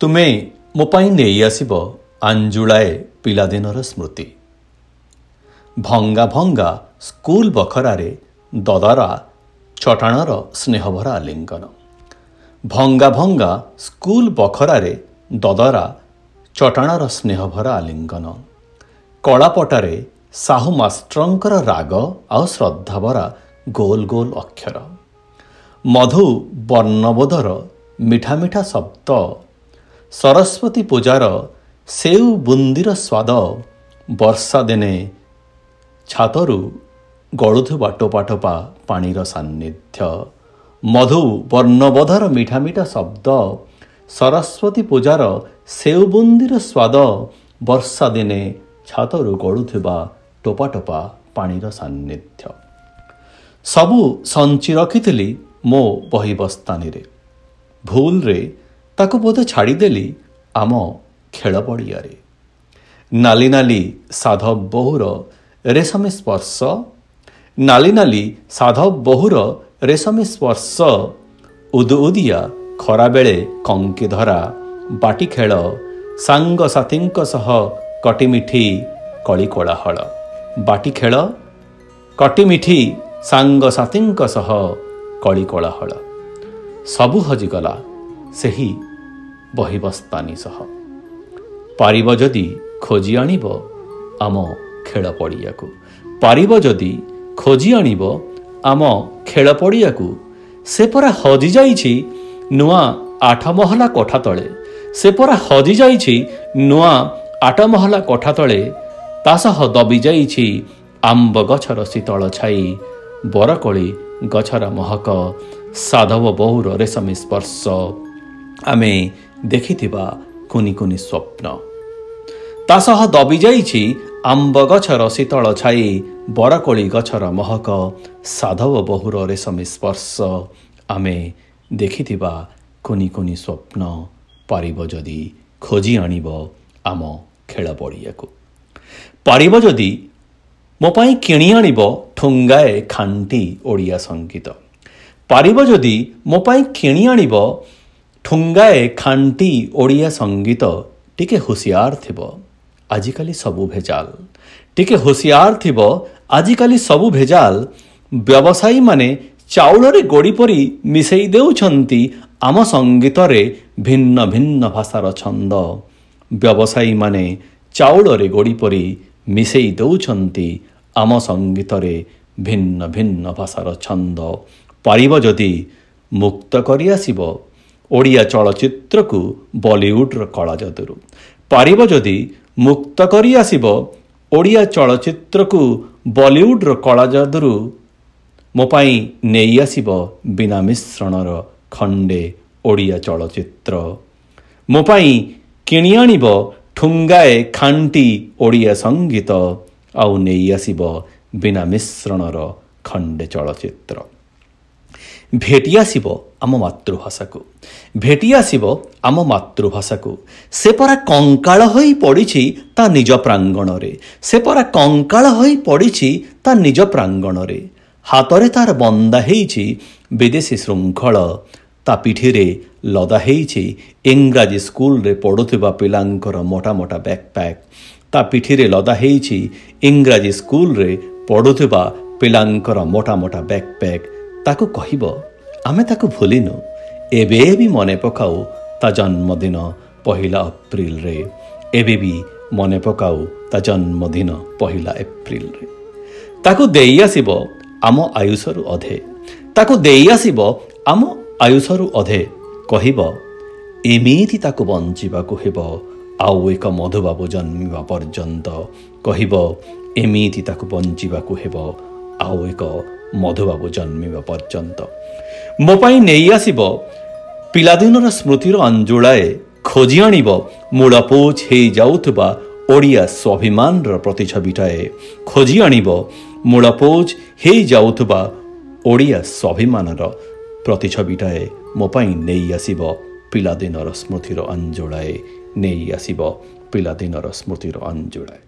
ତୁମେ ମୋ ପାଇଁ ନେଇ ଆସିବ ଆଞ୍ଜୁଳାଏ ପିଲାଦିନର ସ୍ମୃତି। ଭଙ୍ଗା ଭଙ୍ଗା ସ୍କୁଲ ବଖରାରେ ଦଦରା ଚଟାଣର ସ୍ନେହଭରା ଆଲିଙ୍ଗନ। ଭଙ୍ଗା ଭଙ୍ଗା ସ୍କୁଲ ବଖରାରେ ଦଦରା ଚଟାଣର ସ୍ନେହଭରା ଆଲିଙ୍ଗନ। କଳାପଟାରେ ସାହୁ ମାଷ୍ଟ୍ରଙ୍କର ରାଗ ଆଉ ଶ୍ରଦ୍ଧାଭରା ଗୋଲ ଗୋଲ ଅକ୍ଷର। ମଧୁ ବର୍ଣ୍ଣବୋଧର ମିଠା ମିଠା ଶବ୍ଦ ସରସ୍ୱତୀ ପୂଜାର ସେଉ ବୁନ୍ଦିର ସ୍ୱାଦ ବର୍ଷା ଦିନେ ଛାତରୁ ଗଳୁଥିବା ଟୋପା ଟୋପା ପାଣିର ସାନ୍ନିଧ୍ୟ। ମଧୁ ବର୍ଣ୍ଣବୋଧର ମିଠା ମିଠା ଶବ୍ଦ ସରସ୍ୱତୀ ପୂଜାର ସେଉ ବୁନ୍ଦିର ସ୍ୱାଦ ବର୍ଷା ଦିନେ ଛାତରୁ ଗଳୁଥିବା ଟୋପା ଟୋପା ପାଣିର ସାନ୍ନିଧ୍ୟ। ସବୁ ସଞ୍ଚି ରଖିଥିଲି ମୋ ବହି ବସ୍ତାନୀରେ ଭୁଲରେ ତାକୁ ବୋଧେ ଛାଡ଼ିଦେଲି ଆମ ଖେଳ ପଡ଼ିଆରେ। ନାଲି ନାଲି ସାଧବ ବୋହୁର ରେଶମୀ ସ୍ପର୍ଶ ନାଲି ନାଲି ସାଧବ ବୋହୁର ରେଶମୀ ସ୍ପର୍ଶ ଉଦୁ ଉଦିଆ ଖରାବେଳେ କଙ୍କି ଧରା ବାଟି ଖେଳ ସାଙ୍ଗସାଥୀଙ୍କ ସହ କଟିମିଠି କଳି କୋଳାହଳ। ବାଟି ଖେଳ କଟିମିଠି ସାଙ୍ଗସାଥୀଙ୍କ ସହ କଳି କୋଳାହଳ। ସବୁ ହଜିଗଲା ସେହି ବହିବସ୍ତାନୀ ସହ। ପାରିବ ଯଦି ଖୋଜି ଆଣିବ ଆମ ଖେଳ ପଡ଼ିଆକୁ ପାରିବ ଯଦି ଖୋଜି ଆଣିବ ଆମ ଖେଳ ପଡ଼ିଆକୁ ସେ ପରା ହଜିଯାଇଛି ନୂଆ ଆଠ ମହଲା କୋଠା ତଳେ। ସେ ପରା ହଜିଯାଇଛି ନୂଆ ଆଠ ମହଲା କୋଠା ତଳେ। ତା ସହ ଦବି ଯାଇଛି ଆମ୍ବ ଗଛର ଶୀତଳ ଛାଇ ବରକୋଳି ଗଛର ମହକ ସାଧବ ବୋହୁର ରେଶମୀ ସ୍ପର୍ଶ। ଆମେ ଦେଖିଥିବା କୁନି କୁନି ସ୍ୱପ୍ନ ତା ସହ ଦବି ଯାଇଛି ଆମ୍ବ ଗଛର ଶୀତଳ ଛାଇ ବରକୋଳି ଗଛର ମହକ ସାଧବ ବୋହୁର ରେଶମୀ ସ୍ପର୍ଶ ଆମେ ଦେଖିଥିବା କୁନି କୁନି ସ୍ୱପ୍ନ ପାରିବ ଯଦି ଖୋଜି ଆଣିବ ଆମ ଖେଳ ପଡ଼ିଆକୁ ପାରିବ ଯଦି ମୋ ପାଇଁ କିଣି ଆଣିବ ଠୁଙ୍ଗାଏ ଖାଣ୍ଟି ଓଡ଼ିଆ ସଙ୍ଗୀତ ପାରିବ ଯଦି ମୋ ପାଇଁ କିଣି ଆଣିବ ଠୁଙ୍ଗାଏ ଖାଣ୍ଟି ଓଡ଼ିଆ ସଙ୍ଗୀତ ଟିକେ ହୁସିଆର ଥିବ। ଆଜିକାଲି ସବୁ ଭେଜାଲ। ଟିକେ ହୁସିଆର ଥିବ। ଆଜିକାଲି ସବୁ ଭେଜାଲ। ବ୍ୟବସାୟୀମାନେ ଚାଉଳରେ ଗୋଡ଼ି ପରି ମିଶେଇ ଦେଉଛନ୍ତି ଆମ ସଙ୍ଗୀତରେ ଭିନ୍ନ ଭିନ୍ନ ଭାଷାର ଛନ୍ଦ। ବ୍ୟବସାୟୀମାନେ ଚାଉଳରେ ଗୋଡ଼ି ପରି ମିଶେଇ ଦେଉଛନ୍ତି ଆମ ସଙ୍ଗୀତରେ ଭିନ୍ନ ଭିନ୍ନ ଭାଷାର ଛନ୍ଦ। ପାରିବ ଯଦି ମୁକ୍ତ କରିଆସିବ। ଓଡ଼ିଆ ଚଳଚ୍ଚିତ୍ରକୁ ବଲିଉଡ଼ର କଳା ଯଦୁରୁ। ପାରିବ ଯଦି ମୁକ୍ତ କରିଆସିବ ଓଡ଼ିଆ ଚଳଚ୍ଚିତ୍ରକୁ ବଲିଉଡ଼ର କଳା ଯଦୁରୁ। ମୋ ପାଇଁ ନେଇ ଆସିବ ବିନା ମିଶ୍ରଣର ଖଣ୍ଡେ ଓଡ଼ିଆ ଚଳଚ୍ଚିତ୍ର। ମୋ ପାଇଁ କିଣି ଆଣିବ ଠୁଙ୍ଗାଏ ଖାଣ୍ଟି ଓଡ଼ିଆ ସଙ୍ଗୀତ। ଆଉ ନେଇ ଆସିବ ବିନା ମିଶ୍ରଣର ଖଣ୍ଡେ ଚଳଚ୍ଚିତ୍ର। ଭେଟି ଆସିବ ଆମ ମାତୃଭାଷାକୁ। ଭେଟି ଆସିବ ଆମ ମାତୃଭାଷାକୁ। ସେ ପରା କଙ୍କାଳ ହୋଇ ପଡ଼ିଛି ତା ନିଜ ପ୍ରାଙ୍ଗଣରେ। ସେ ପରା କଙ୍କାଳ ହୋଇ ପଡ଼ିଛି ତା ନିଜ ପ୍ରାଙ୍ଗଣରେ। ହାତରେ ତାର ବନ୍ଦା ହେଇଛି ବିଦେଶୀ ଶୃଙ୍ଖଳ। ତା ପିଠିରେ ଲଦା ହେଇଛି ଇଂରାଜୀ ସ୍କୁଲରେ ପଢ଼ୁଥିବା ପିଲାଙ୍କର ମୋଟା ମୋଟା ବ୍ୟାକ୍ପ୍ୟାକ୍ ତା ପିଠିରେ ଲଦା ହେଇଛି ଇଂରାଜୀ ସ୍କୁଲରେ ପଢ଼ୁଥିବା ପିଲାଙ୍କର ମୋଟା ମୋଟା ବ୍ୟାକ୍ପ୍ୟାକ୍ ତାକୁ କହିବ ଆମେ ତାକୁ ଭୁଲିନୁ। ଏବେ ବି ମନେ ପକାଉ ତା ଜନ୍ମଦିନ ପହିଲା ଏପ୍ରିଲରେ। ଏବେ ବି ମନେ ପକାଉ ତା ଜନ୍ମଦିନ ପହିଲା ଏପ୍ରିଲରେ। ତାକୁ ଦେଇ ଆସିବ ଆମ ଆୟୁଷରୁ ଅଧେ। ତାକୁ ଦେଇ ଆସିବ ଆମ ଆୟୁଷରୁ ଅଧେ। କହିବ ଏମିତି ତାକୁ ବଞ୍ଚିବାକୁ ହେବ ଆଉ ଏକ ମଧୁବାବୁ ଜନ୍ମିବା ପର୍ଯ୍ୟନ୍ତ। କହିବ ଏମିତି ତାକୁ ବଞ୍ଚିବାକୁ ହେବ ଆଉ ଏକ ମଧୁବାବୁ ଜନ୍ମିବା ପର୍ଯ୍ୟନ୍ତ। ମୋ ପାଇଁ ନେଇ ଆସିବ। ପିଲାଦିନର ସ୍ମୃତିର ଅଞ୍ଜୁଳାଏ ଖୋଜି ଆଣିବ। ମୂଳ ପୋଚ ହେଇଯାଉଥିବା ଓଡ଼ିଆ ସ୍ୱାଭିମାନର ପ୍ରତିଛବିଟାଏ ଖୋଜି ଆଣିବ। ମୂଳ ପୋଚ ହେଇଯାଉଥିବା ଓଡ଼ିଆ ସ୍ୱାଭିମାନର ପ୍ରତିଛବିଟାଏ ମୋ ପାଇଁ ନେଇ ଆସିବ। ପିଲାଦିନର ସ୍ମୃତିର ଅଞ୍ଜୁଳାଏ ନେଇ ଆସିବ। ପିଲାଦିନର ସ୍ମୃତିର ଅଞ୍ଜୁଳାଏ।